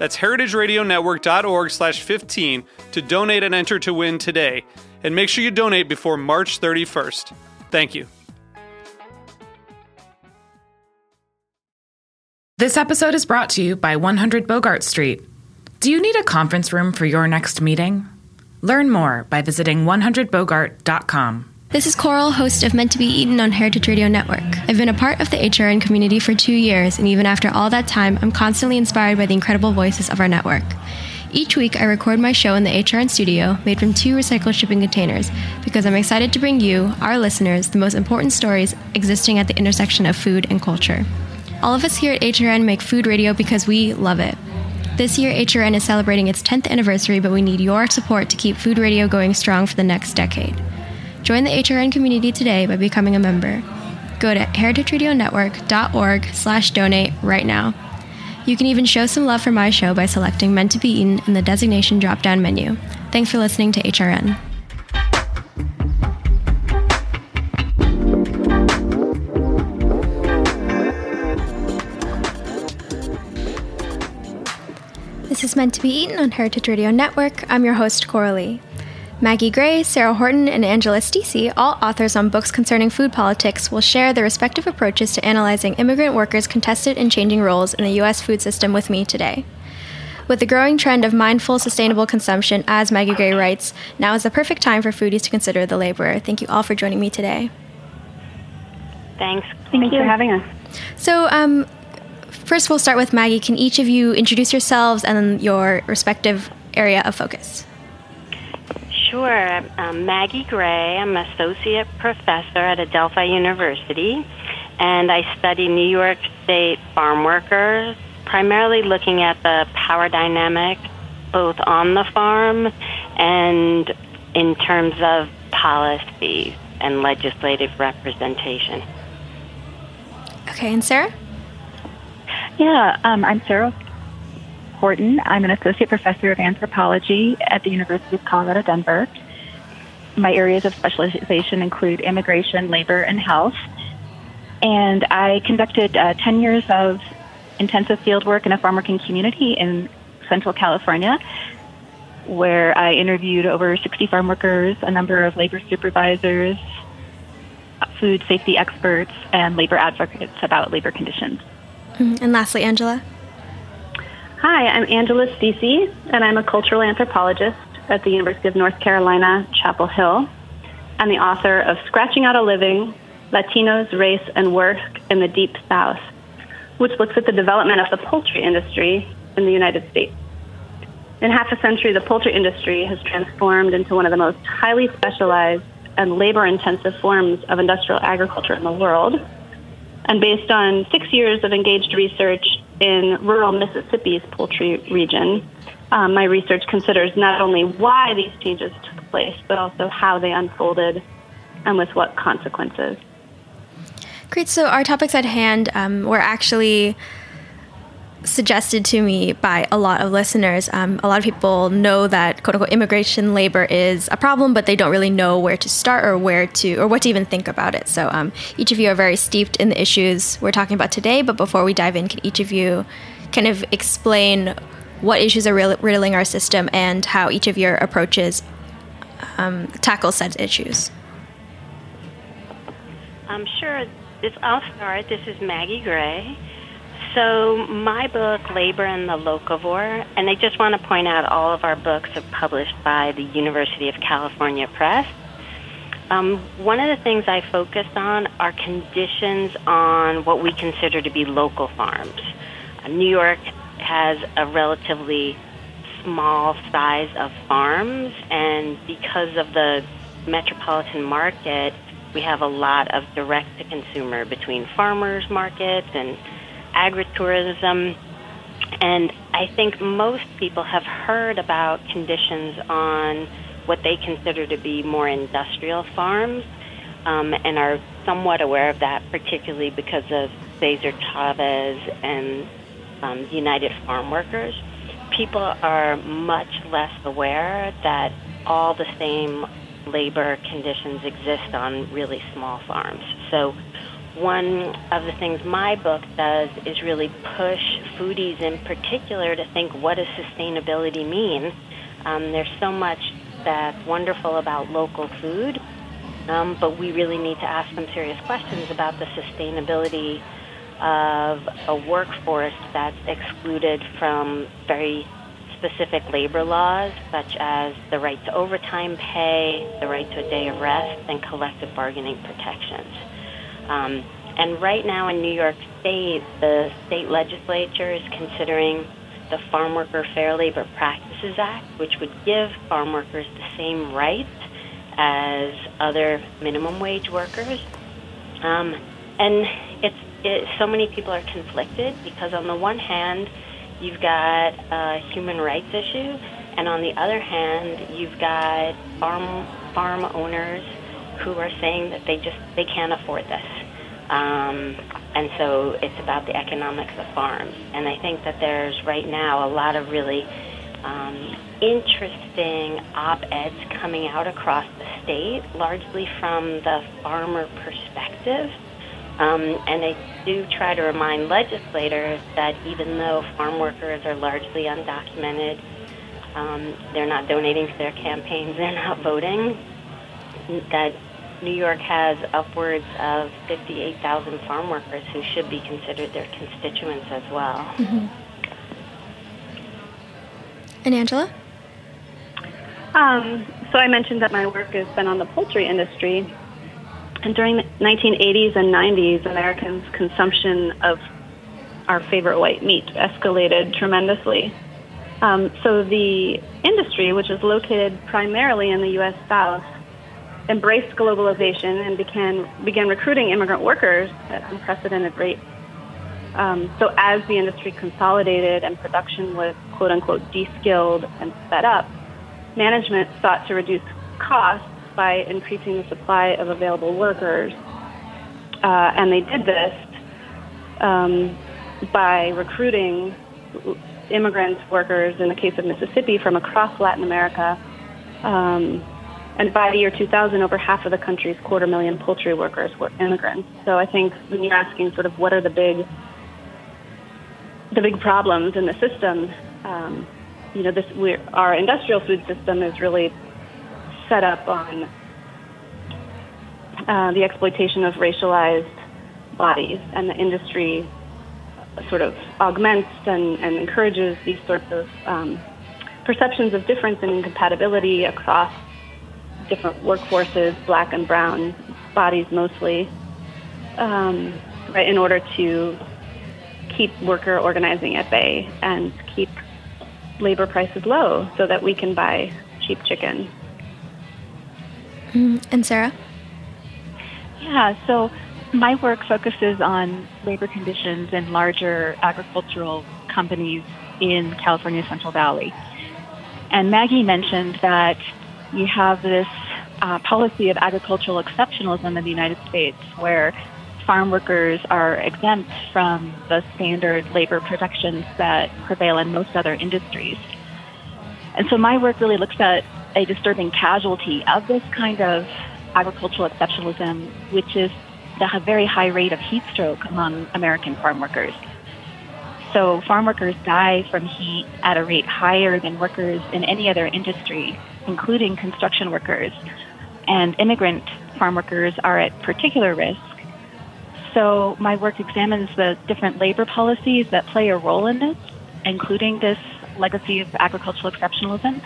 That's heritageradionetwork.org slash 15 to donate and enter to win today. And make sure you donate before March 31st. Thank you. This episode is brought to you by 100 Bogart Street. Do you need a conference room for your next meeting? Learn more by visiting 100bogart.com. This is Coral, host of Meant to Be Eaten on Heritage Radio Network. I've been a part of the HRN community for two years, and even after all that time, I'm constantly inspired by the incredible voices of our network. Each week, I record my show in the HRN studio, made from two recycled shipping containers, because I'm excited to bring you, our listeners, the most important stories existing at the intersection of food and culture. All of us here at HRN make food radio because we love it. This year, HRN is celebrating its 10th anniversary, but we need your support to keep food radio going strong for the next decade. Join the HRN community today by becoming a member. Go to heritageradionetwork.org slash donate right now. You can even show some love for my show by selecting Meant to Be Eaten in the designation drop-down menu. Thanks for listening to HRN. This is Meant to Be Eaten on Heritage Radio Network. I'm your host, Coralie. Maggie Gray, Sarah Horton, and Angela Stuesse, all authors on books concerning food politics, will share their respective approaches to analyzing immigrant workers' contested and changing roles in the U.S. food system with me today. With the growing trend of mindful, sustainable consumption, as Maggie Gray writes, now is the perfect time for foodies to consider the laborer. Thank you all for joining me today. Thanks. Thank Thanks you for having us. So, um, first we'll start with Maggie. Can each of you introduce yourselves and your respective area of focus? Sure. I'm Maggie Gray. I'm an associate professor at Adelphi University, and I study New York State farm workers, primarily looking at the power dynamic both on the farm and in terms of policy and legislative representation. Okay, and Sarah? Yeah, um, I'm Sarah Horton. I'm an associate professor of anthropology at the University of Colorado Denver. My areas of specialization include immigration, labor, and health. And I conducted uh, 10 years of intensive field work in a farm working community in Central California, where I interviewed over 60 farm workers, a number of labor supervisors, food safety experts, and labor advocates about labor conditions. Mm-hmm. And lastly, Angela. Hi, I'm Angela Stuesse, and I'm a cultural anthropologist at the University of North Carolina, Chapel Hill. I'm the author of Scratching Out a Living Latinos, Race, and Work in the Deep South, which looks at the development of the poultry industry in the United States. In half a century, the poultry industry has transformed into one of the most highly specialized and labor intensive forms of industrial agriculture in the world. And based on six years of engaged research in rural Mississippi's poultry region, um, my research considers not only why these changes took place, but also how they unfolded and with what consequences. Great. So, our topics at hand um, were actually suggested to me by a lot of listeners. Um, a lot of people know that quote unquote immigration labor is a problem, but they don't really know where to start or where to or what to even think about it. So um, each of you are very steeped in the issues we're talking about today. But before we dive in, can each of you kind of explain what issues are riddling our system and how each of your approaches um, tackle said issues? I'm sure. This, I'll start. This is Maggie Gray. So, my book, Labor and the Locavore, and I just want to point out all of our books are published by the University of California Press. Um, one of the things I focus on are conditions on what we consider to be local farms. Uh, New York has a relatively small size of farms, and because of the metropolitan market, we have a lot of direct to consumer between farmers markets and agritourism. And I think most people have heard about conditions on what they consider to be more industrial farms um, and are somewhat aware of that, particularly because of Cesar Chavez and um, United Farm Workers. People are much less aware that all the same labor conditions exist on really small farms. So, one of the things my book does is really push foodies in particular to think what does sustainability mean? Um, there's so much that's wonderful about local food, um, but we really need to ask some serious questions about the sustainability of a workforce that's excluded from very specific labor laws, such as the right to overtime pay, the right to a day of rest, and collective bargaining protections. Um, and right now in New York State, the state legislature is considering the Farm Worker Fair Labor Practices Act, which would give farm workers the same rights as other minimum wage workers. Um, and it's it, so many people are conflicted because on the one hand, you've got a human rights issue, and on the other hand, you've got farm farm owners who are saying that they just they can't afford this. Um, and so it's about the economics of farms. And I think that there's right now a lot of really um, interesting op-eds coming out across the state, largely from the farmer perspective. Um, and I do try to remind legislators that even though farm workers are largely undocumented, um, they're not donating to their campaigns, they're not voting, that New York has upwards of 58,000 farm workers who should be considered their constituents as well. Mm-hmm. And Angela? Um, so I mentioned that my work has been on the poultry industry. And during the 1980s and 90s, Americans' consumption of our favorite white meat escalated tremendously. Um, so the industry, which is located primarily in the U.S. South, embraced globalization and began began recruiting immigrant workers at unprecedented rates. Um, so as the industry consolidated and production was quote unquote de-skilled and sped up, management sought to reduce costs by increasing the supply of available workers, uh, and they did this um, by recruiting immigrant workers, in the case of Mississippi, from across Latin America. Um, and by the year 2000, over half of the country's quarter million poultry workers were immigrants. So I think when you're asking sort of what are the big the big problems in the system, um, you know, this our industrial food system is really set up on uh, the exploitation of racialized bodies, and the industry sort of augments and, and encourages these sorts of um, perceptions of difference and incompatibility across different workforces, black and brown bodies mostly, um, right, in order to keep worker organizing at bay and keep labor prices low so that we can buy cheap chicken. Mm, and Sarah? Yeah, so my work focuses on labor conditions in larger agricultural companies in California Central Valley. And Maggie mentioned that you have this uh, policy of agricultural exceptionalism in the United States where farm workers are exempt from the standard labor protections that prevail in most other industries. And so my work really looks at a disturbing casualty of this kind of agricultural exceptionalism, which is the very high rate of heat stroke among American farm workers. So farm workers die from heat at a rate higher than workers in any other industry, including construction workers. And immigrant farm workers are at particular risk. So my work examines the different labor policies that play a role in this, including this legacy of agricultural exceptionalism,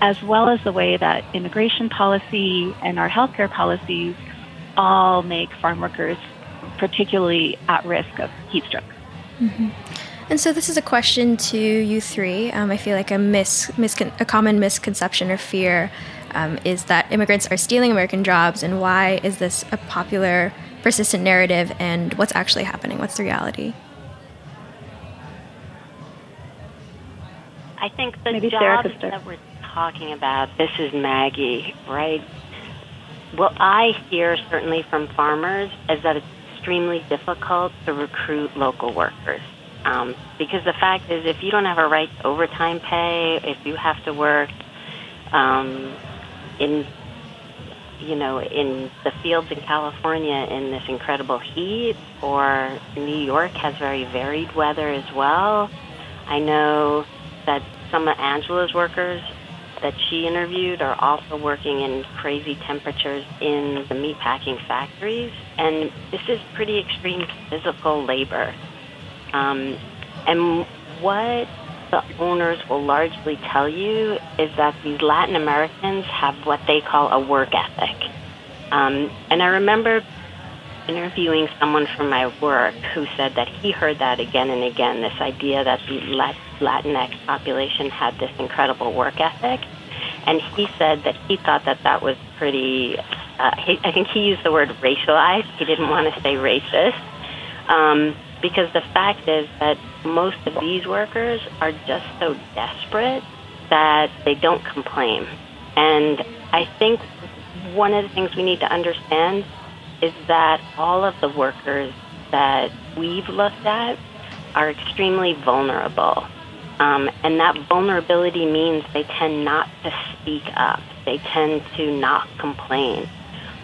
as well as the way that immigration policy and our healthcare policies all make farm workers particularly at risk of heat stroke. Mm-hmm. And so this is a question to you three. Um, I feel like a mis, miscon- a common misconception or fear um, is that immigrants are stealing American jobs, and why is this a popular, persistent narrative? And what's actually happening? What's the reality? I think the Maybe jobs that we're talking about. This is Maggie, right? What I hear certainly from farmers is that it's extremely difficult to recruit local workers. Um, because the fact is, if you don't have a right to overtime pay, if you have to work um, in, you know, in the fields in California in this incredible heat, or New York has very varied weather as well. I know that some of Angela's workers that she interviewed are also working in crazy temperatures in the meatpacking factories, and this is pretty extreme physical labor. Um, and what the owners will largely tell you is that these Latin Americans have what they call a work ethic. Um, and I remember interviewing someone from my work who said that he heard that again and again this idea that the Latinx population had this incredible work ethic. And he said that he thought that that was pretty, uh, he, I think he used the word racialized. He didn't want to say racist. Um, because the fact is that most of these workers are just so desperate that they don't complain. And I think one of the things we need to understand is that all of the workers that we've looked at are extremely vulnerable. Um, and that vulnerability means they tend not to speak up. They tend to not complain.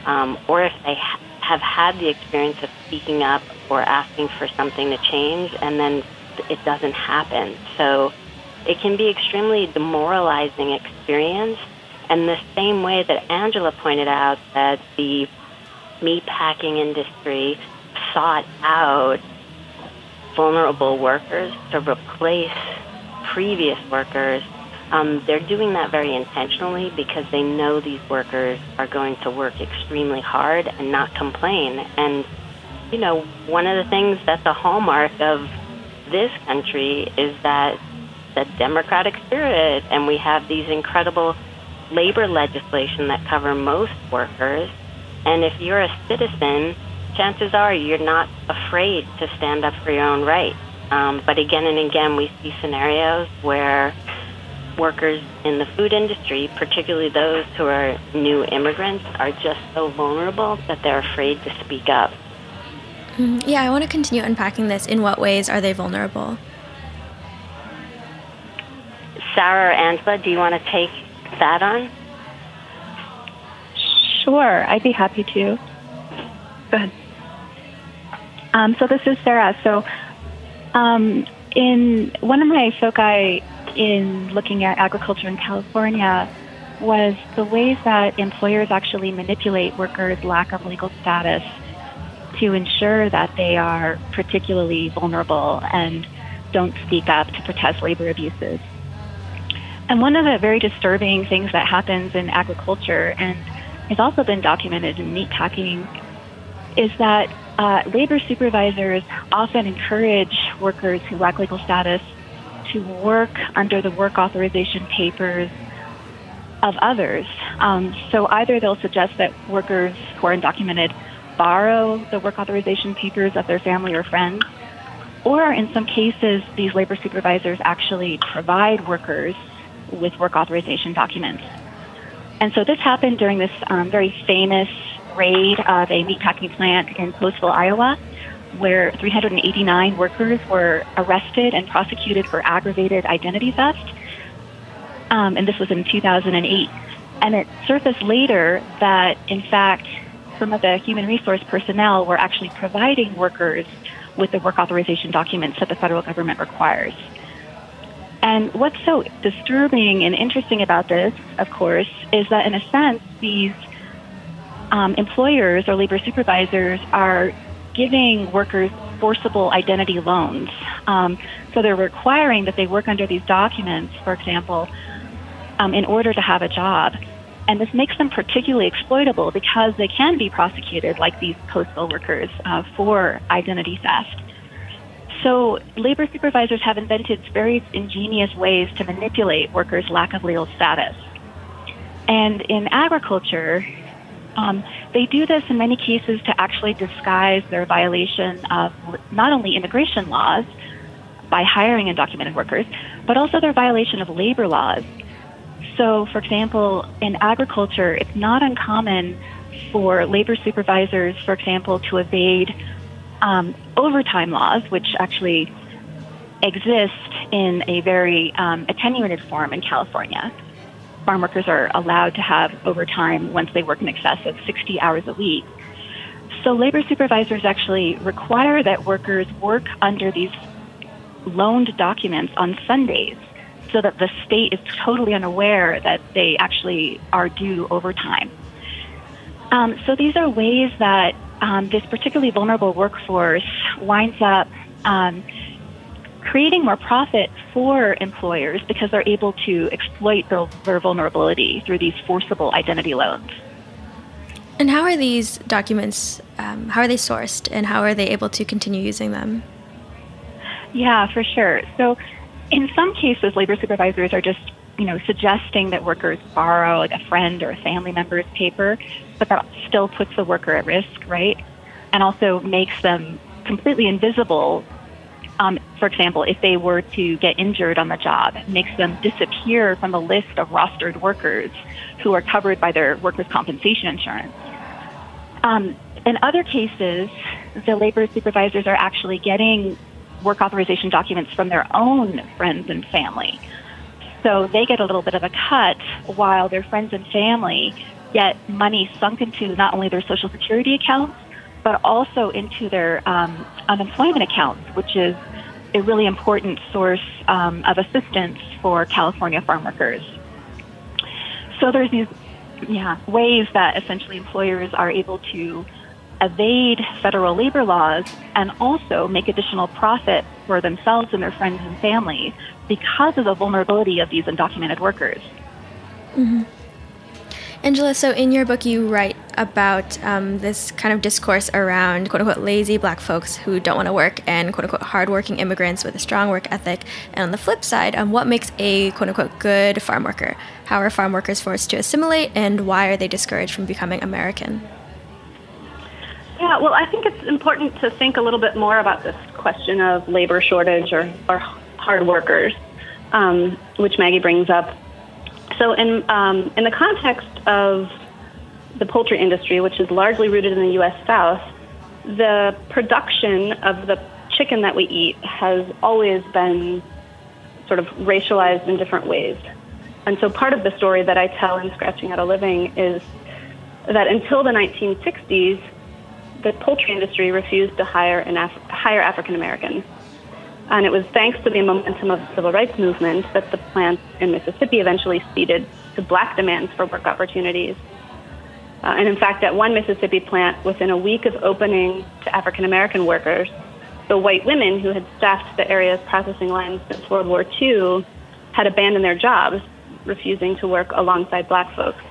Um, or if they ha- have had the experience of speaking up or asking for something to change and then it doesn't happen. So it can be extremely demoralizing experience. And the same way that Angela pointed out that the meatpacking industry sought out vulnerable workers to replace previous workers, um, they're doing that very intentionally because they know these workers are going to work extremely hard and not complain. And, you know, one of the things that's a hallmark of this country is that the democratic spirit, and we have these incredible labor legislation that cover most workers. And if you're a citizen, chances are you're not afraid to stand up for your own rights. Um, but again and again, we see scenarios where workers in the food industry, particularly those who are new immigrants, are just so vulnerable that they're afraid to speak up. Mm-hmm. Yeah, I want to continue unpacking this. In what ways are they vulnerable? Sarah or Angela, do you want to take that on? Sure, I'd be happy to. Go ahead. Um, so this is Sarah. So um, in one of my foci in looking at agriculture in California was the ways that employers actually manipulate workers' lack of legal status to ensure that they are particularly vulnerable and don't speak up to protest labor abuses. And one of the very disturbing things that happens in agriculture and has also been documented in meatpacking is that uh, labor supervisors often encourage workers who lack legal status to work under the work authorization papers of others. Um, so either they'll suggest that workers who are undocumented borrow the work authorization papers of their family or friends, or in some cases, these labor supervisors actually provide workers with work authorization documents. And so this happened during this um, very famous raid of a meatpacking plant in Postville, Iowa, where 389 workers were arrested and prosecuted for aggravated identity theft. Um, and this was in 2008. And it surfaced later that, in fact, some of the human resource personnel were actually providing workers with the work authorization documents that the federal government requires. And what's so disturbing and interesting about this, of course, is that in a sense, these um, employers or labor supervisors are giving workers forcible identity loans. Um, so they're requiring that they work under these documents, for example, um, in order to have a job. And this makes them particularly exploitable because they can be prosecuted, like these Postville workers, uh, for identity theft. So, labor supervisors have invented very ingenious ways to manipulate workers' lack of legal status. And in agriculture, um, they do this in many cases to actually disguise their violation of not only immigration laws by hiring undocumented workers, but also their violation of labor laws. So, for example, in agriculture, it's not uncommon for labor supervisors, for example, to evade um, overtime laws, which actually exist in a very um, attenuated form in California. Farm workers are allowed to have overtime once they work in excess of 60 hours a week. So, labor supervisors actually require that workers work under these loaned documents on Sundays so that the state is totally unaware that they actually are due overtime. Um, so, these are ways that um, this particularly vulnerable workforce winds up um, creating more profit for employers because they're able to exploit their, their vulnerability through these forcible identity loans. And how are these documents? Um, how are they sourced, and how are they able to continue using them? Yeah, for sure. So, in some cases, labor supervisors are just you know, suggesting that workers borrow like a friend or a family member's paper, but that still puts the worker at risk, right? And also makes them completely invisible. Um, for example, if they were to get injured on the job, makes them disappear from the list of rostered workers who are covered by their workers' compensation insurance. Um, in other cases, the labor supervisors are actually getting work authorization documents from their own friends and family. So they get a little bit of a cut while their friends and family get money sunk into not only their Social Security accounts, but also into their um, unemployment accounts, which is a really important source um, of assistance for California farm workers. So there's these yeah, ways that essentially employers are able to evade federal labor laws and also make additional profit for themselves and their friends and family because of the vulnerability of these undocumented workers. Mm-hmm. Angela, so in your book, you write about um, this kind of discourse around quote unquote lazy black folks who don't want to work and quote unquote hardworking immigrants with a strong work ethic. And on the flip side, um, what makes a quote unquote good farm worker? How are farm workers forced to assimilate and why are they discouraged from becoming American? Yeah, well, I think it's important to think a little bit more about this question of labor shortage or, or hard workers, um, which Maggie brings up. So, in um, in the context of the poultry industry, which is largely rooted in the U.S. South, the production of the chicken that we eat has always been sort of racialized in different ways. And so, part of the story that I tell in Scratching Out a Living is that until the 1960s, the poultry industry refused to hire an Af- hire African Americans. And it was thanks to the momentum of the civil rights movement that the plants in Mississippi eventually ceded to black demands for work opportunities. Uh, and in fact, at one Mississippi plant, within a week of opening to African American workers, the white women who had staffed the area's processing lines since World War II had abandoned their jobs, refusing to work alongside black folks.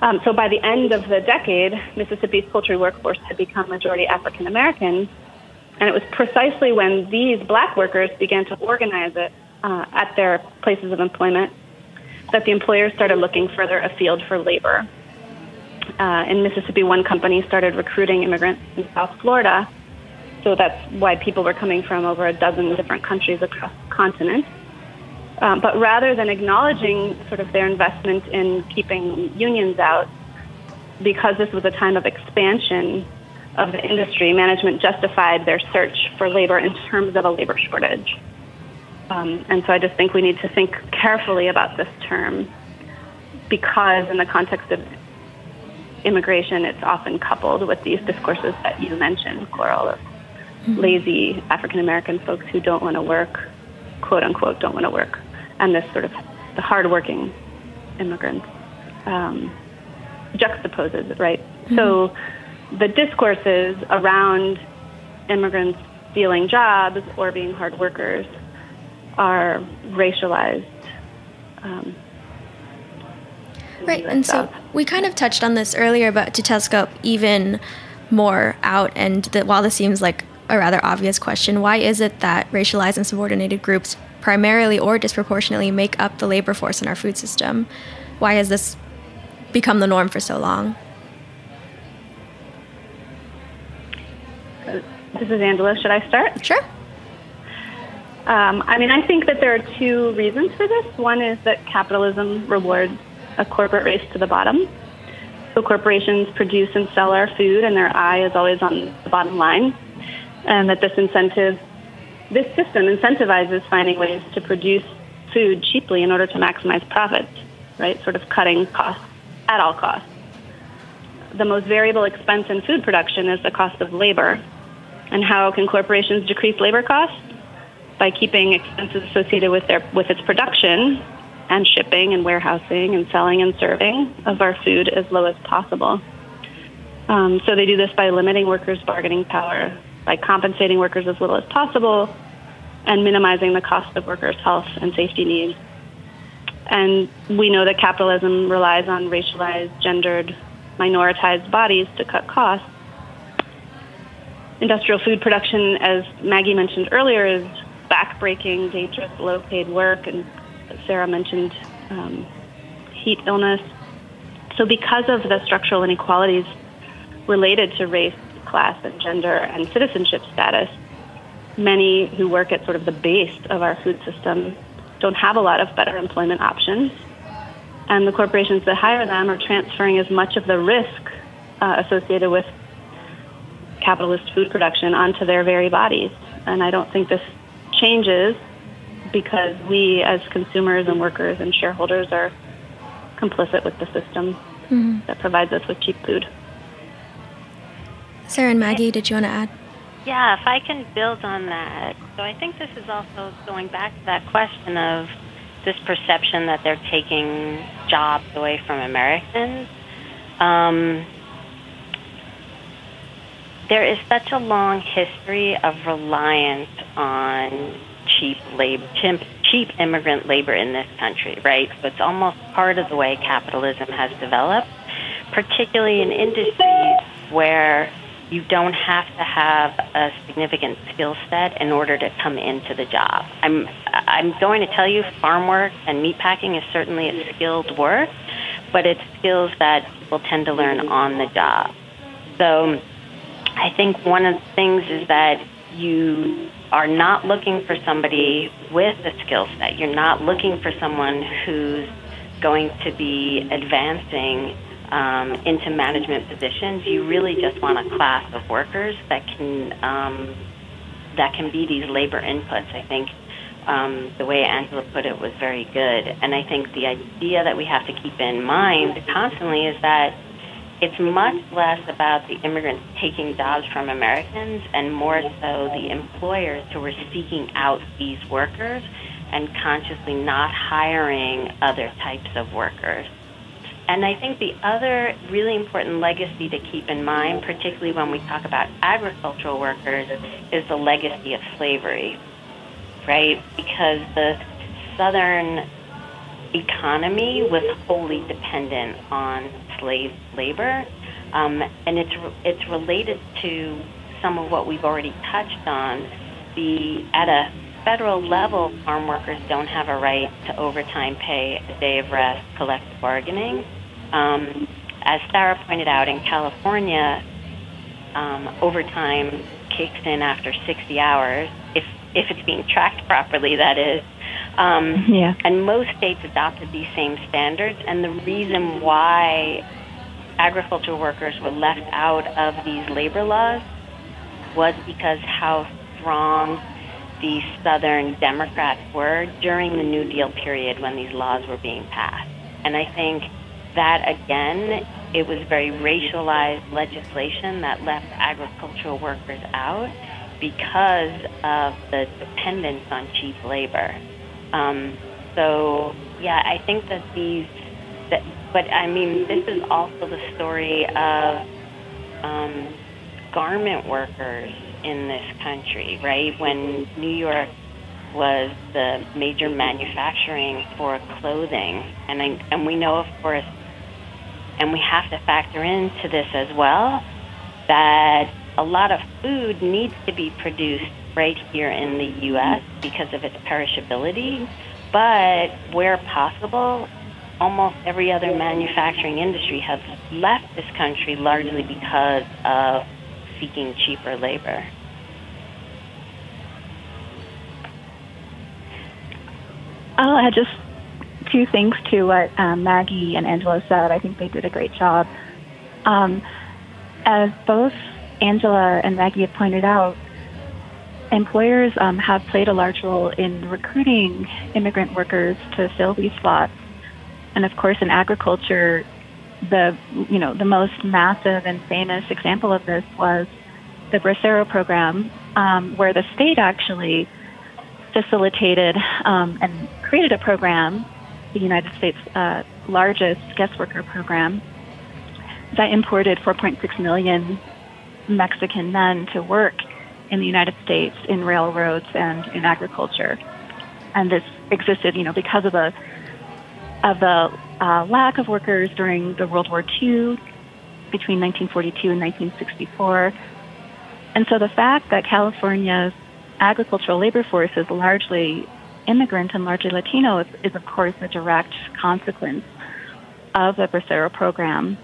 Um, so by the end of the decade, Mississippi's poultry workforce had become majority African American, and it was precisely when these black workers began to organize it uh, at their places of employment that the employers started looking further afield for labor. Uh, in Mississippi, one company started recruiting immigrants in South Florida, so that's why people were coming from over a dozen different countries across the continent. Um, but rather than acknowledging sort of their investment in keeping unions out, because this was a time of expansion of the industry, management justified their search for labor in terms of a labor shortage. Um, and so I just think we need to think carefully about this term because, in the context of immigration, it's often coupled with these discourses that you mentioned, Coral, of mm-hmm. lazy African American folks who don't want to work, quote unquote, don't want to work and this sort of the hardworking immigrants um, juxtaposes, right? Mm-hmm. So the discourses around immigrants stealing jobs or being hard workers are racialized um, Right, and so we kind of touched on this earlier, but to telescope even more out, and that while this seems like a rather obvious question, why is it that racialized and subordinated groups primarily or disproportionately make up the labor force in our food system? Why has this become the norm for so long? This is Angela. Should I start? Sure. Um, I mean, I think that there are two reasons for this. One is that capitalism rewards a corporate race to the bottom. So corporations produce and sell our food, and their eye is always on the bottom line. And that this incentive, this system incentivizes finding ways to produce food cheaply in order to maximize profits, right? Sort of cutting costs at all costs. The most variable expense in food production is the cost of labor. And how can corporations decrease labor costs? By keeping expenses associated with their with its production and shipping and warehousing and selling and serving of our food as low as possible. Um, so they do this by limiting workers' bargaining power, by compensating workers as little as possible, and minimizing the cost of workers' health and safety needs. And we know that capitalism relies on racialized, gendered, minoritized bodies to cut costs. Industrial food production, as Maggie mentioned earlier, is backbreaking, dangerous, low paid work, and Sarah mentioned um, heat illness. So, because of the structural inequalities related to race, class, and gender and citizenship status, many who work at sort of the base of our food system don't have a lot of better employment options. And the corporations that hire them are transferring as much of the risk uh, associated with capitalist food production onto their very bodies. And I don't think this changes because we, as consumers and workers and shareholders, are complicit with the system mm-hmm. that provides us with cheap food. Sarah and Maggie, did you want to add? Yeah, if I can build on that. So I think this is also going back to that question of this perception that they're taking jobs away from Americans. Um, there is such a long history of reliance on cheap labor, cheap immigrant labor in this country, right? So it's almost part of the way capitalism has developed, particularly in industries where you don't have to have a significant skill set in order to come into the job. I'm I'm going to tell you farm work and meatpacking is certainly a skilled work, but it's skills that people tend to learn on the job. So I think one of the things is that you are not looking for somebody with a skill set. You're not looking for someone who's going to be advancing um, into management positions. You really just want a class of workers that can um, that can be these labor inputs. I think um, the way Angela put it was very good, and I think the idea that we have to keep in mind constantly is that it's much less about the immigrants taking jobs from Americans and more so the employers who are seeking out these workers and consciously not hiring other types of workers. And I think the other really important legacy to keep in mind, particularly when we talk about agricultural workers, is the legacy of slavery, right? Because the Southern economy was wholly dependent on slave labor, um, and it's it's related to some of what we've already touched on. The at a federal level, farm workers don't have a right to overtime pay, a day of rest, collective bargaining. Um, as Sarah pointed out, in California, um, overtime kicks in after 60 hours, if if it's being tracked properly, that is. Um, yeah. And most states adopted these same standards, and the reason why agricultural workers were left out of these labor laws was because how strong the Southern Democrats were during the New Deal period when these laws were being passed. And I think that, again, it was very racialized legislation that left agricultural workers out because of the dependence on cheap labor. Um, so, yeah, I think that these, that, but I mean, this is also the story of um, garment workers in this country, right? When New York was the major manufacturing for clothing, and I, and we know, of course, And we have to factor into this as well that a lot of food needs to be produced right here in the U.S. because of its perishability. But where possible, almost every other manufacturing industry has left this country largely because of seeking cheaper labor. I'll add just two things to what um, Maggie and Angela said. I think they did a great job. Um, as both Angela and Maggie have pointed out, employers um, have played a large role in recruiting immigrant workers to fill these slots. And of course, in agriculture, the you know the most massive and famous example of this was the Bracero program, um, where the state actually facilitated um, and created a program, the United States' uh, largest guest worker program, that imported 4.6 million Mexican men to work in the United States in railroads and in agriculture. And this existed, you know, because of the of the uh, lack of workers during the World War II between 1942 and 1964. And so the fact that California's agricultural labor force is largely immigrant and largely Latino is, is of course, a direct consequence of the Bracero program.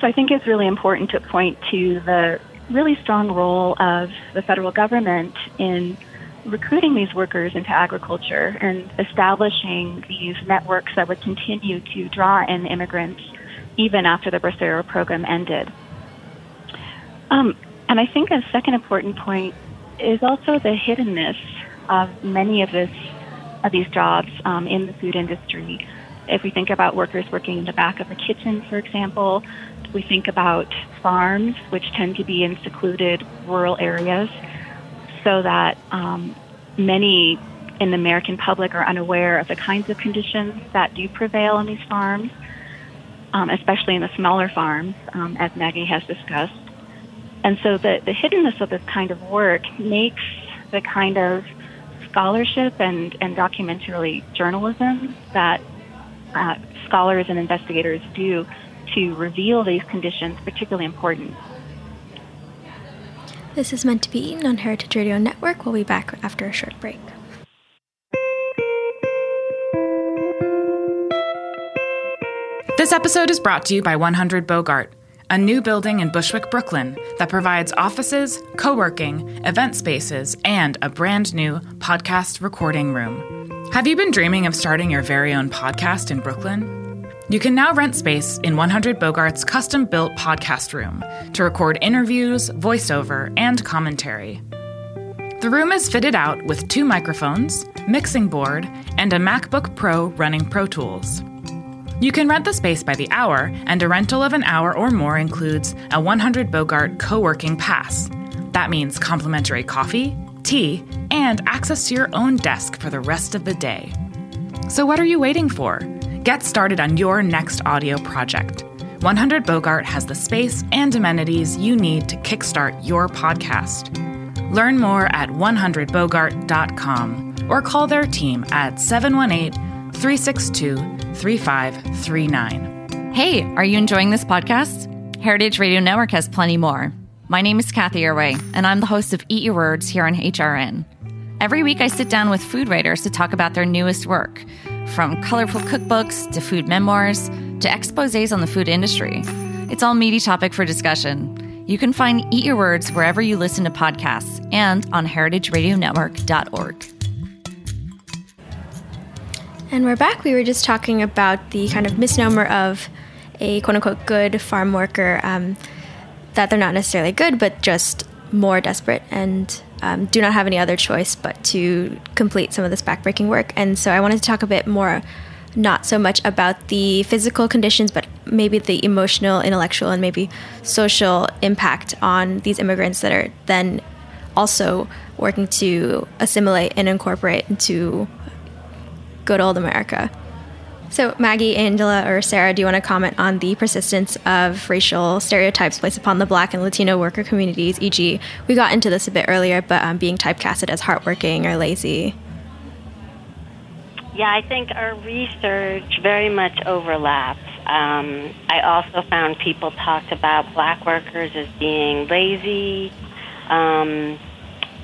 So I think it's really important to point to the really strong role of the federal government in recruiting these workers into agriculture and establishing these networks that would continue to draw in immigrants even after the Bracero program ended. Um, and I think a second important point is also the hiddenness of many of this of these jobs um, in the food industry. If we think about workers working in the back of a kitchen, for example, we think about farms, which tend to be in secluded rural areas, so that um, many in the American public are unaware of the kinds of conditions that do prevail on these farms, um, especially in the smaller farms, um, as Maggie has discussed. And so the, the hiddenness of this kind of work makes the kind of scholarship and, and documentary journalism that uh, scholars and investigators do to reveal these conditions particularly important. This is meant to be eaten on Heritage Radio Network. We'll be back after a short break. This episode is brought to you by 100 Bogart a new building in Bushwick, Brooklyn that provides offices, co working, event spaces, and a brand new podcast recording room. Have you been dreaming of starting your very own podcast in Brooklyn? You can now rent space in 100 Bogart's custom built podcast room to record interviews, voiceover, and commentary. The room is fitted out with two microphones, mixing board, and a MacBook Pro running Pro Tools. You can rent the space by the hour, and a rental of an hour or more includes a 100 Bogart co working pass. That means complimentary coffee, tea, and access to your own desk for the rest of the day. So, what are you waiting for? Get started on your next audio project. 100 Bogart has the space and amenities you need to kickstart your podcast. Learn more at 100bogart.com or call their team at 718 362 3539. Hey, are you enjoying this podcast? Heritage Radio Network has plenty more. My name is Cathy Erway, and I'm the host of Eat Your Words here on HRN. Every week, I sit down with food writers to talk about their newest work, from colorful cookbooks to food memoirs to exposes on the food industry. It's all meaty topic for discussion. You can find Eat Your Words wherever you listen to podcasts and on heritageradionetwork.org. And we're back. We were just talking about the kind of misnomer of a quote unquote good farm worker, um, that they're not necessarily good, but just more desperate and um, do not have any other choice but to complete some of this backbreaking work. And so I wanted to talk a bit more, not so much about the physical conditions, but maybe the emotional, intellectual, and maybe social impact on these immigrants that are then also working to assimilate and incorporate into good old America. So, Maggie, Angela, or Sarah, do you want to comment on the persistence of racial stereotypes placed upon the Black and Latino worker communities? E.g., we got into this a bit earlier, but um, being typecasted as hardworking or lazy. Yeah, I think our research very much overlaps. Um, I also found people talked about black workers as being lazy, um,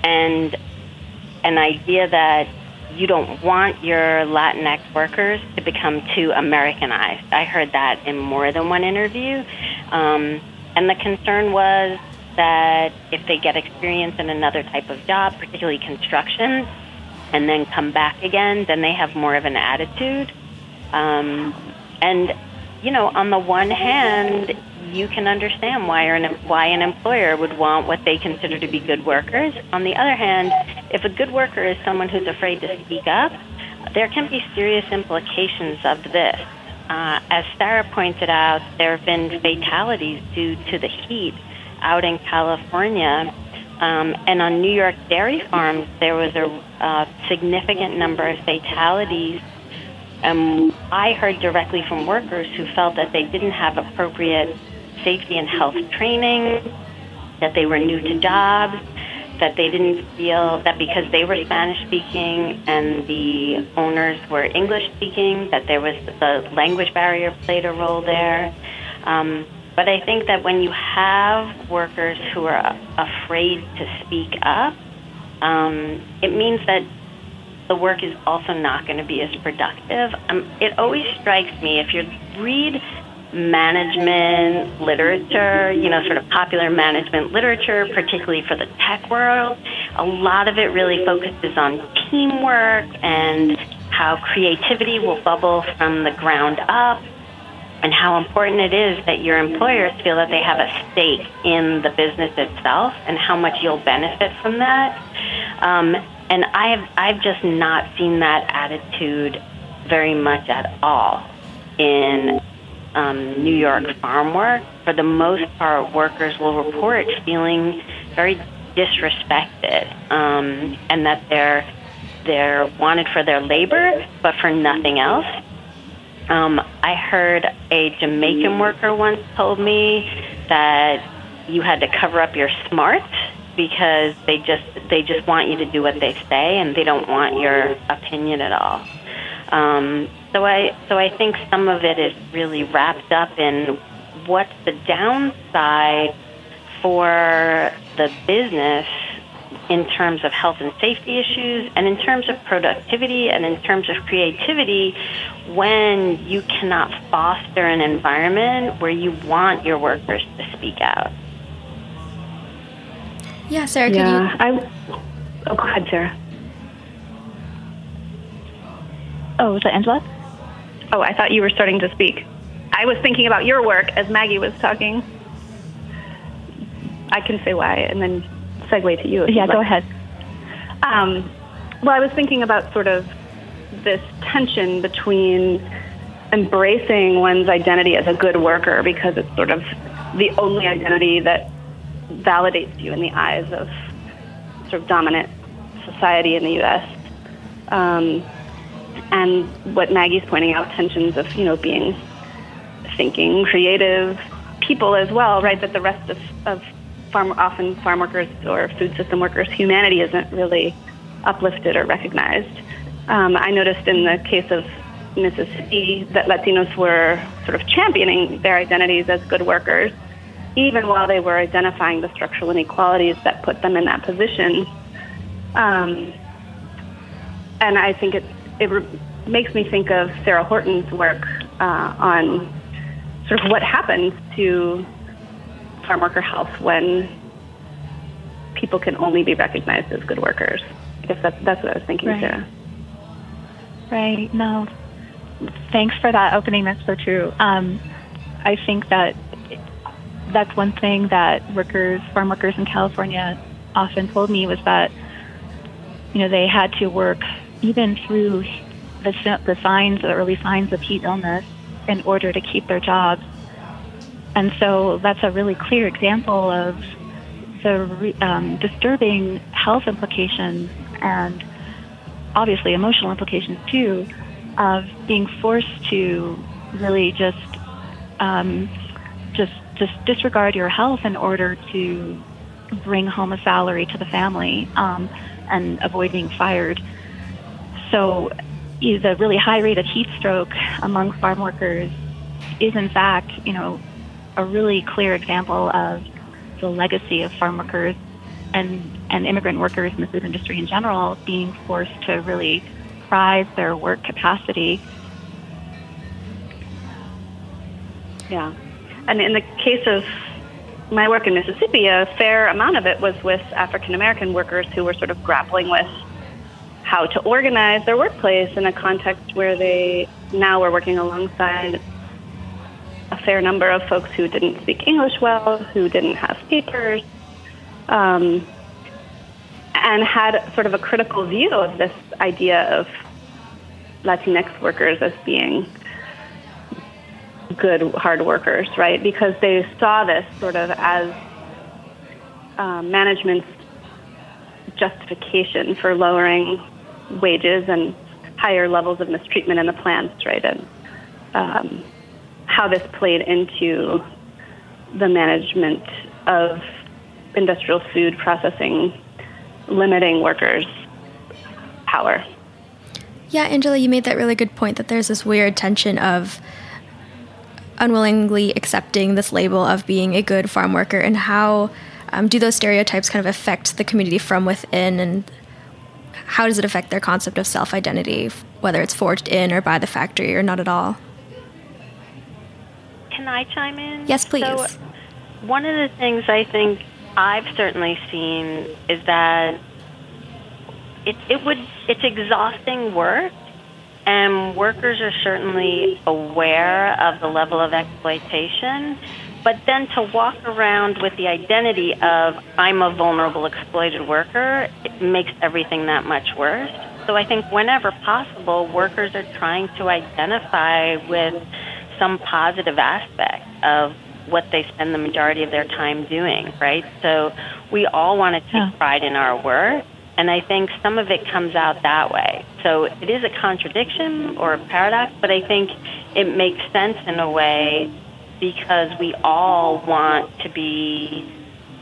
and an idea that you don't want your Latinx workers to become too Americanized. I heard that in more than one interview. Um, and the concern was that if they get experience in another type of job, particularly construction, and then come back again, then they have more of an attitude. Um, and, you know, on the one hand, you can understand why an, why an employer would want what they consider to be good workers. On the other hand, if a good worker is someone who's afraid to speak up, there can be serious implications of this. Uh, as Sarah pointed out, there have been fatalities due to the heat out in California. Um, and on New York dairy farms, there was a uh, significant number of fatalities. Um, I heard directly from workers who felt that they didn't have appropriate safety and health training, that they were new to jobs, that they didn't feel that because they were Spanish speaking and the owners were English speaking, that there was the language barrier played a role there. Um, but I think that when you have workers who are afraid to speak up, um, it means that the work is also not going to be as productive. Um, it always strikes me if you read management literature, you know, sort of popular management literature, particularly for the tech world, a lot of it really focuses on teamwork and how creativity will bubble from the ground up and how important it is that your employers feel that they have a stake in the business itself and how much you'll benefit from that. Um, and I've I've just not seen that attitude very much at all in um, New York farm work. For the most part, workers will report feeling very disrespected um, and that they're they're wanted for their labor, but for nothing else. Um, I heard a Jamaican worker once told me that you had to cover up your smarts because they just they just want you to do what they say and they don't want your opinion at all. Um, so I so I think some of it is really wrapped up in what's the downside for the business in terms of health and safety issues and in terms of productivity and in terms of creativity when you cannot foster an environment where you want your workers to speak out. Yeah, Sarah, could yeah, you? I, oh, go ahead, Sarah. Oh, was that Angela? Oh, I thought you were starting to speak. I was thinking about your work as Maggie was talking. I can say why and then segue to you. Yeah, go like. ahead. Um, well, I was thinking about sort of this tension between embracing one's identity as a good worker because it's sort of the only identity that validates you in the eyes of sort of dominant society in the U.S. Um, and what Maggie's pointing out, tensions of you know being thinking, creative people as well, right? That the rest of, of farm often farm workers or food system workers, humanity isn't really uplifted or recognized. Um, I noticed in the case of Mississippi that Latinos were sort of championing their identities as good workers, even while they were identifying the structural inequalities that put them in that position. Um, and I think it it re- makes me think of Sarah Horton's work uh, on sort of what happens to farm worker health when people can only be recognized as good workers. I guess that's, that's what I was thinking, Right. Sarah. Right. No. Thanks for that opening. That's so true. Um, I think that that's one thing that workers, farm workers in California, often told me was that you know they had to work even through the the signs, the early signs of heat illness, in order to keep their jobs. And so that's a really clear example of the um, disturbing health implications and obviously emotional implications too of being forced to really just um, just just disregard your health in order to bring home a salary to the family um, and avoid being fired. So the really high rate of heat stroke among farm workers is, in fact, you know, a really clear example of the legacy of farm workers and, and immigrant workers in the food industry in general being forced to really prize their work capacity. Yeah. And in the case of my work in Mississippi, a fair amount of it was with African American workers who were sort of grappling with how to organize their workplace in a context where they now were working alongside a fair number of folks who didn't speak English well, who didn't have papers, um, and had sort of a critical view of this idea of Latinx workers as being good hard workers, right? Because they saw this sort of as um, management's justification for lowering wages and higher levels of mistreatment in the plants, right? And um, how this played into the management of industrial food processing, limiting workers' power. Yeah, Angela, you made that really good point that there's this weird tension of unwillingly accepting this label of being a good farm worker and how um, do those stereotypes kind of affect the community from within and how does it affect their concept of self identity, whether it's forged in or by the factory or not at all? Can I chime in? Yes, please. So, one of the things I think I've certainly seen is that it, it would it's exhausting work and workers are certainly aware of the level of exploitation. But then to walk around with the identity of I'm a vulnerable exploited worker, it makes everything that much worse. So I think whenever possible, workers are trying to identify with some positive aspect of what they spend the majority of their time doing, right? So we all want to take pride in our work, and I think some of it comes out that way. So it is a contradiction or a paradox, but I think it makes sense in a way because we all want to be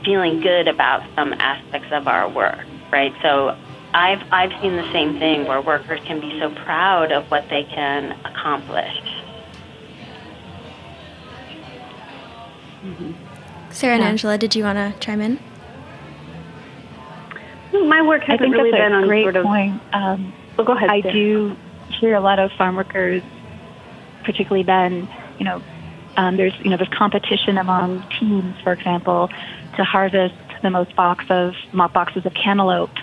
feeling good about some aspects of our work, right? So I've I've seen the same thing where workers can be so proud of what they can accomplish. Mm-hmm. Sarah and Angela, did you want to chime in? My work hasn't I think really that's been a on great sort of. point. Um, well, go ahead. I Sarah. do hear a lot of farm workers, particularly then, you know, um, there's you know this competition among teams, for example, to harvest the most box of boxes of cantaloupe,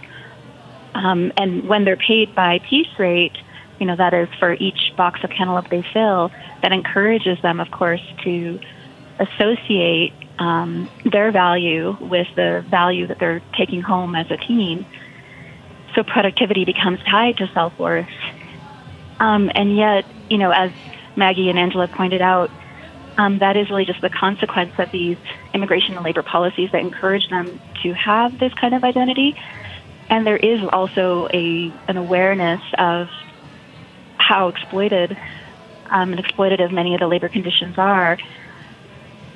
um, and when they're paid by piece rate, you know that is for each box of cantaloupe they fill. That encourages them, of course, to associate um, their value with the value that they're taking home as a team. So productivity becomes tied to self worth. Um, and yet, you know, as Maggie and Angela pointed out, um, that is really just the consequence of these immigration and labor policies that encourage them to have this kind of identity. And there is also a an awareness of how exploited um, and exploitative many of the labor conditions are,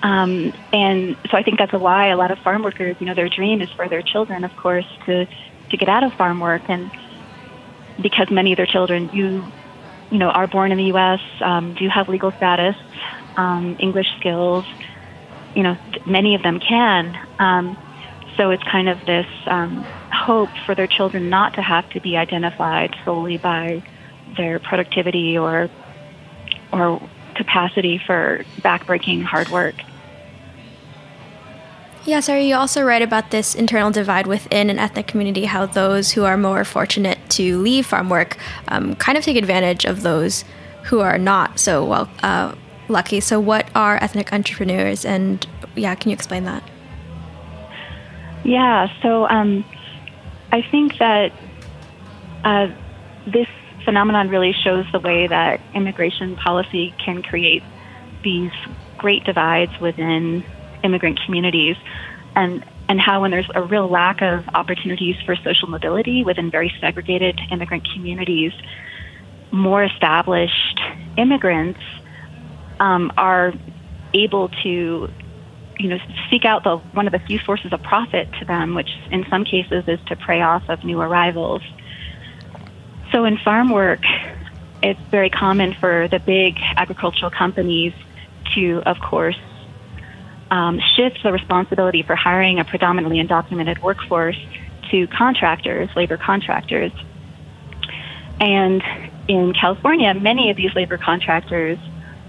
um, and so I think that's why a lot of farm workers, you know, their dream is for their children, of course, to to get out of farm work, and because many of their children do, you know, are born in the U.S., um, do have legal status, um, English skills, you know, many of them can. Um, so it's kind of this um, hope for their children not to have to be identified solely by their productivity or or capacity for backbreaking hard work. Yeah, Sarah, you also write about this internal divide within an ethnic community, how those who are more fortunate to leave farm work um, kind of take advantage of those who are not so well uh, lucky. So, what are ethnic entrepreneurs? And yeah, can you explain that? Yeah, so um, I think that uh, this phenomenon really shows the way that immigration policy can create these great divides within immigrant communities and and how when there's a real lack of opportunities for social mobility within very segregated immigrant communities, more established immigrants um, are able to you know seek out the one of the few sources of profit to them, which in some cases is to prey off of new arrivals. So in farm work, it's very common for the big agricultural companies to, of course, um, shift the responsibility for hiring a predominantly undocumented workforce to contractors, labor contractors. And in California, many of these labor contractors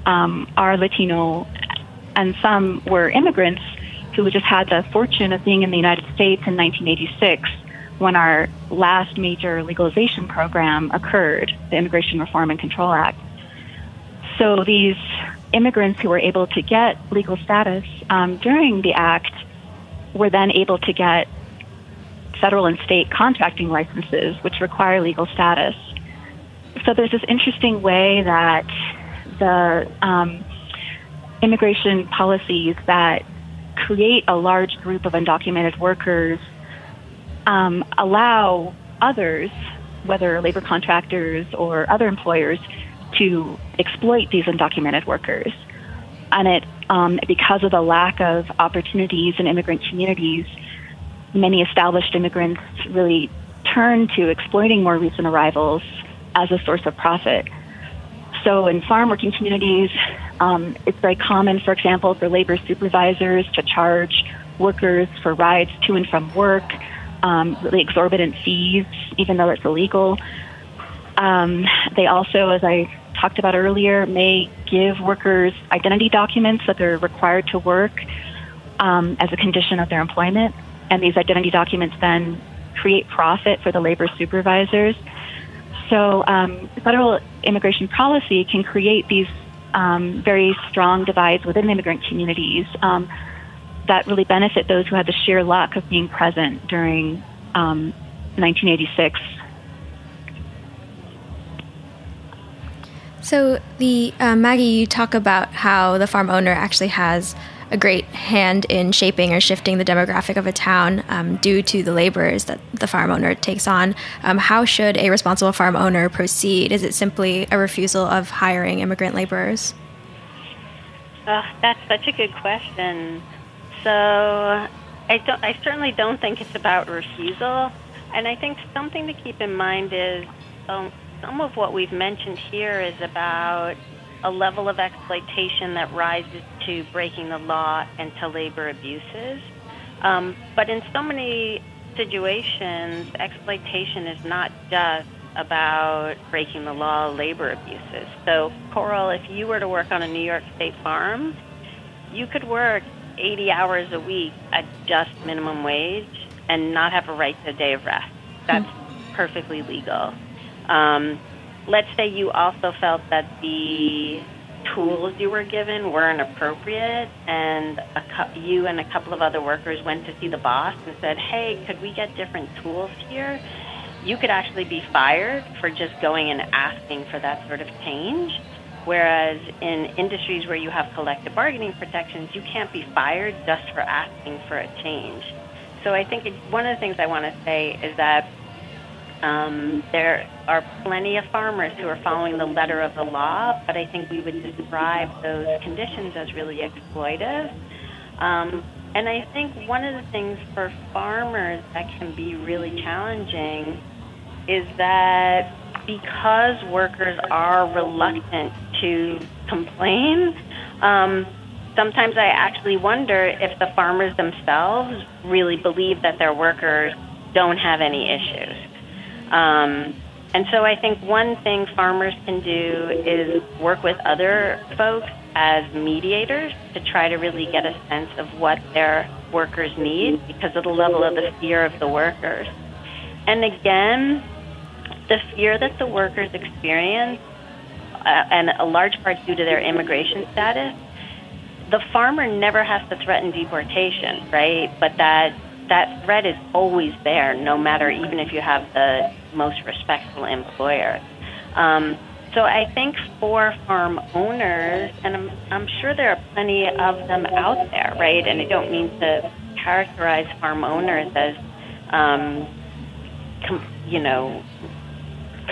um, are Latino, and some were immigrants who just had the fortune of being in the United States in 1986 when our last major legalization program occurred, the Immigration Reform and Control Act. So these immigrants who were able to get legal status um, during the act were then able to get federal and state contracting licenses, which require legal status. So there's this interesting way that the um, immigration policies that create a large group of undocumented workers um, allow others, whether labor contractors or other employers, to exploit these undocumented workers. And it, um, because of the lack of opportunities in immigrant communities, many established immigrants really turn to exploiting more recent arrivals as a source of profit. So, in farm working communities, um, it's very common, for example, for labor supervisors to charge workers for rides to and from work, um, really exorbitant fees, even though it's illegal. Um, they also, as I talked about earlier, may give workers identity documents that they're required to work um, as a condition of their employment. And these identity documents then create profit for the labor supervisors. So, um, federal immigration policy can create these um, very strong divides within immigrant communities um, that really benefit those who had the sheer luck of being present during 1986 um, So, the uh, Maggie, you talk about how the farm owner actually has a great hand in shaping or shifting the demographic of a town um, due to the laborers that the farm owner takes on. Um, how should a responsible farm owner proceed? Is it simply a refusal of hiring immigrant laborers? Uh, that's such a good question. So, I don't. I certainly don't think it's about refusal, and I think something to keep in mind is um, some of what we've mentioned here is about a level of exploitation that rises to breaking the law and to labor abuses. Um, but in so many situations, exploitation is not just about breaking the law, labor abuses. So, Coral, if you were to work on a New York State farm, you could work 80 hours a week at just minimum wage and not have a right to a day of rest. That's hmm. perfectly legal. Um, let's say you also felt that the tools you were given weren't appropriate, and a, you and a couple of other workers went to see the boss and said, "Hey, could we get different tools here?" You could actually be fired for just going and asking for that sort of change. Whereas in industries where you have collective bargaining protections, you can't be fired just for asking for a change. So I think it, one of the things I want to say is that um, there are plenty of farmers who are following the letter of the law, but I think we would describe those conditions as really exploitive. Um, and I think one of the things for farmers that can be really challenging is that because workers are reluctant to complain, um, sometimes I actually wonder if the farmers themselves really believe that their workers don't have any issues. Um, and so I think one thing farmers can do is work with other folks as mediators to try to really get a sense of what their workers need because of the level of the fear of the workers. And again, the fear that the workers experience, uh, and a large part due to their immigration status, the farmer never has to threaten deportation, right? But that that threat is always there, no matter even if you have the most respectful employer. Um, so I think for farm owners, and I'm, I'm sure there are plenty of them out there, right? And I don't mean to characterize farm owners as, um, com- you know,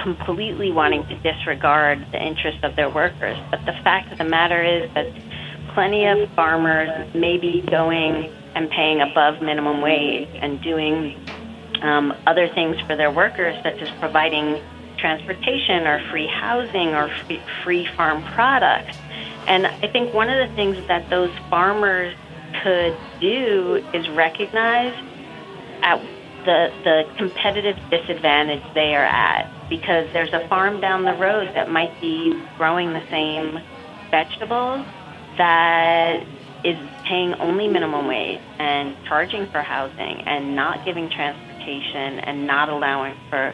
completely wanting to disregard the interests of their workers. But the fact of the matter is that plenty of farmers may be going and paying above minimum wage and doing um, other things for their workers, such as providing transportation or free housing or free, free farm products. And I think one of the things that those farmers could do is recognize at the, the competitive disadvantage they are at because there's a farm down the road that might be growing the same vegetables that is paying only minimum wage and charging for housing and not giving transportation and not allowing for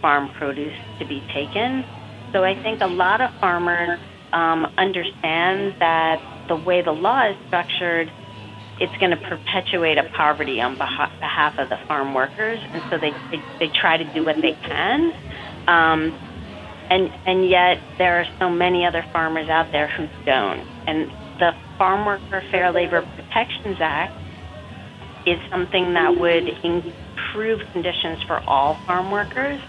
farm produce to be taken. So I think a lot of farmers um, understand that the way the law is structured, it's going to perpetuate a poverty on behalf of the farm workers, and so they, they, they try to do what they can. Um, and, and yet there are so many other farmers out there who don't. And the Farm Worker Fair Labor Protections Act is something that would improve conditions for all farm workers.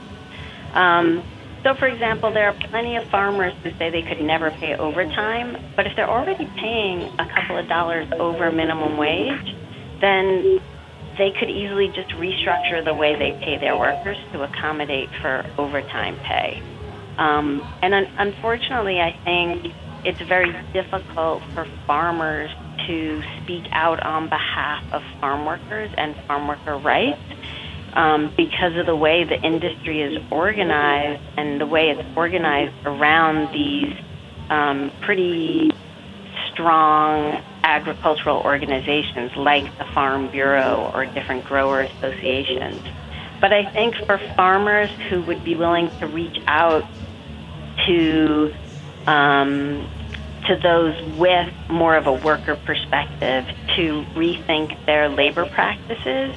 Um, so, for example, there are plenty of farmers who say they could never pay overtime, but if they're already paying a couple of dollars over minimum wage, then they could easily just restructure the way they pay their workers to accommodate for overtime pay. Um, and un- unfortunately, I think it's very difficult for farmers to speak out on behalf of farm workers and farm worker rights um, because of the way the industry is organized and the way it's organized around these um, pretty strong agricultural organizations like the Farm Bureau or different grower associations. But I think for farmers who would be willing to reach out to um, to those with more of a worker perspective to rethink their labor practices.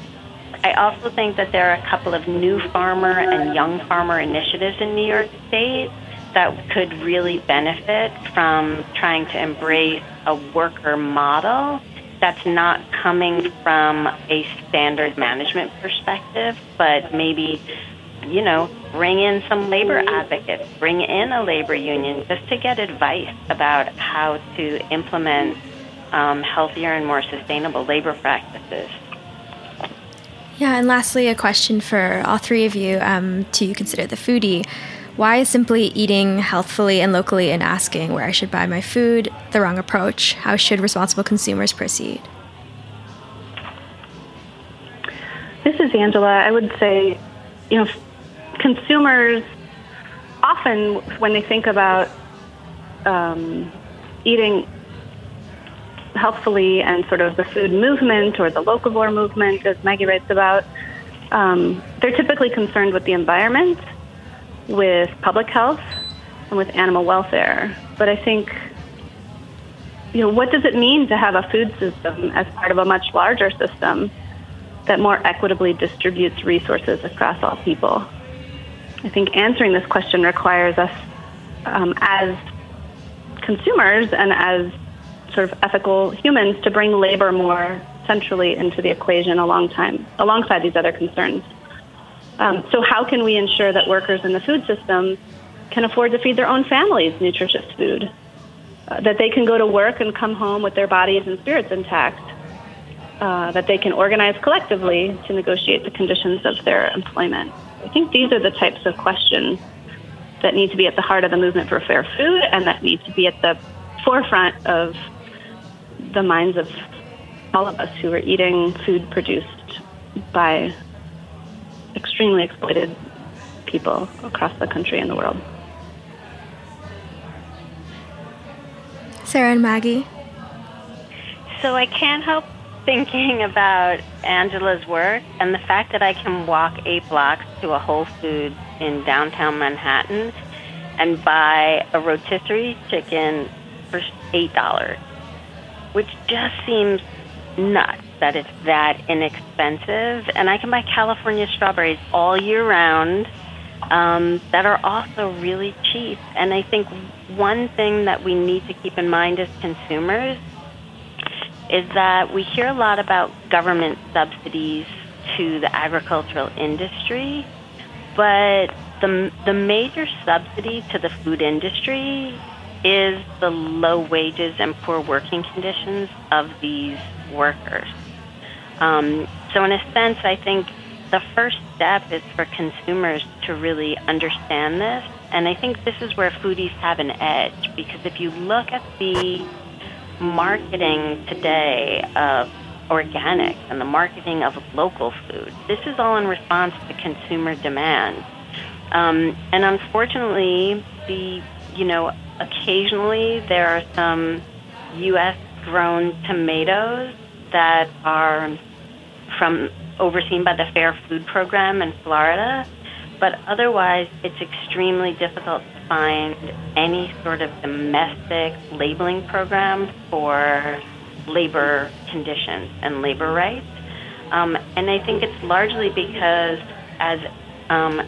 I also think that there are a couple of new farmer and young farmer initiatives in New York State that could really benefit from trying to embrace a worker model that's not coming from a standard management perspective, but maybe you know, bring in some labor advocates, bring in a labor union just to get advice about how to implement um, healthier and more sustainable labor practices. Yeah, and lastly, a question for all three of you um, to consider the foodie. Why is simply eating healthfully and locally and asking where I should buy my food the wrong approach? How should responsible consumers proceed? This is Angela. I would say, you know, consumers often, when they think about um, eating healthfully and sort of the food movement or the locavore movement, as Maggie writes about, um, they're typically concerned with the environment, with public health, and with animal welfare. But I think, you know, what does it mean to have a food system as part of a much larger system that more equitably distributes resources across all people? I think answering this question requires us um, as consumers and as sort of ethical humans to bring labor more centrally into the equation along time, alongside these other concerns. Um, so, how can we ensure that workers in the food system can afford to feed their own families nutritious food? Uh, that they can go to work and come home with their bodies and spirits intact? Uh, that they can organize collectively to negotiate the conditions of their employment? I think these are the types of questions that need to be at the heart of the movement for fair food and that need to be at the forefront of the minds of all of us who are eating food produced by extremely exploited people across the country and the world. Sarah and Maggie. So I can't help thinking about Angela's work and the fact that I can walk eight blocks to a Whole Foods in downtown Manhattan and buy a rotisserie chicken for $8, which just seems nuts that it's that inexpensive. And I can buy California strawberries all year round um, that are also really cheap. And I think one thing that we need to keep in mind as consumers is that we hear a lot about government subsidies to the agricultural industry, but the, the major subsidy to the food industry is the low wages and poor working conditions of these workers. Um, so, in a sense, I think the first step is for consumers to really understand this And I think this is where foodies have an edge because if you look at the marketing today of organic and the marketing of local food, this is all in response to consumer demand. Um, and unfortunately, the you know occasionally there are some U.S. grown tomatoes that are from overseen by the Fair Food Program in Florida, but otherwise it's extremely difficult to find any sort of domestic labeling program for labor conditions and labor rights. Um, and I think it's largely because, as um,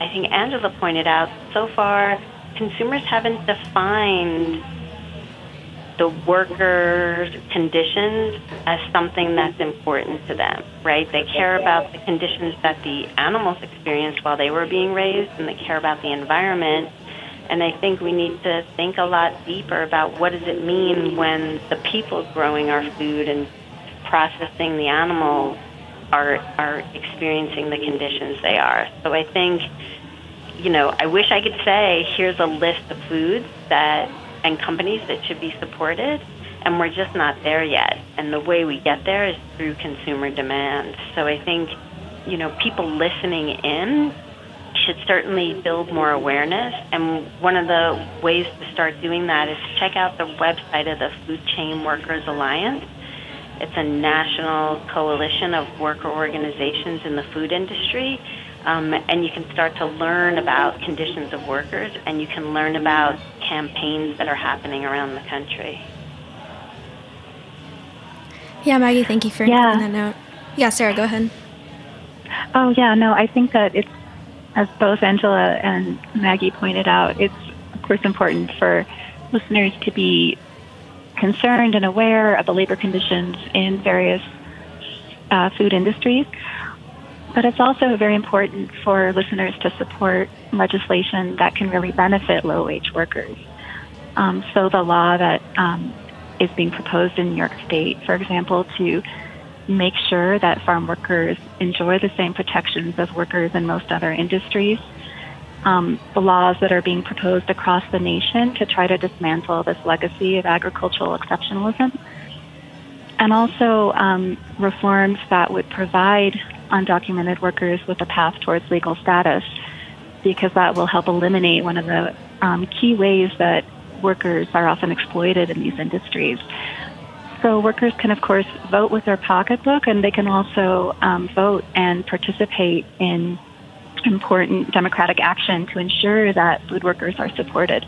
I think Angela pointed out, so far consumers haven't defined the workers' conditions as something that's important to them, right? They care about the conditions that the animals experienced while they were being raised, and they care about the environment. And I think we need to think a lot deeper about what does it mean when the people growing our food and processing the animals are are experiencing the conditions they are. So I think, you know, I wish I could say here's a list of foods that and companies that should be supported, and we're just not there yet. And the way we get there is through consumer demand. So I think, you know, people listening in should certainly build more awareness. And one of the ways to start doing that is to check out the website of the Food Chain Workers Alliance. It's a national coalition of worker organizations in the food industry. Um, and you can start to learn about conditions of workers and you can learn about campaigns that are happening around the country. Yeah, Maggie, thank you for Yeah. that note. Yeah, Sarah, go ahead. Oh, yeah, no, I think that it's, as both Angela and Maggie pointed out, it's, of course, important for listeners to be concerned and aware of the labor conditions in various uh, food industries. But it's also very important for listeners to support legislation that can really benefit low wage workers. Um, so the law that um, is being proposed in New York State, for example, to make sure that farm workers enjoy the same protections as workers in most other industries. Um, the laws that are being proposed across the nation to try to dismantle this legacy of agricultural exceptionalism. And also um, reforms that would provide undocumented workers with a path towards legal status, because that will help eliminate one of the um, key ways that workers are often exploited in these industries. So workers can, of course, vote with their pocketbook, and they can also um, vote and participate in important democratic action to ensure that food workers are supported.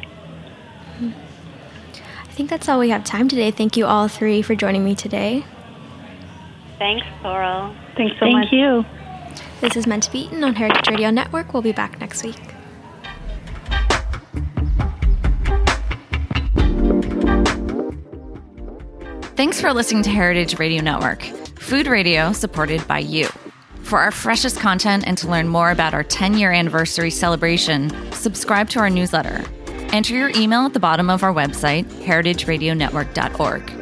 I think that's all we have time today. Thank you all three for joining me today. Thanks, Coral. Thanks so Thank much. you. This is Meant to Be Eaten on Heritage Radio Network. We'll be back next week. Thanks for listening to Heritage Radio Network, food radio supported by you. For our freshest content and to learn more about our 10 year anniversary celebration, subscribe to our newsletter. Enter your email at the bottom of our website, heritageradionetwork.org.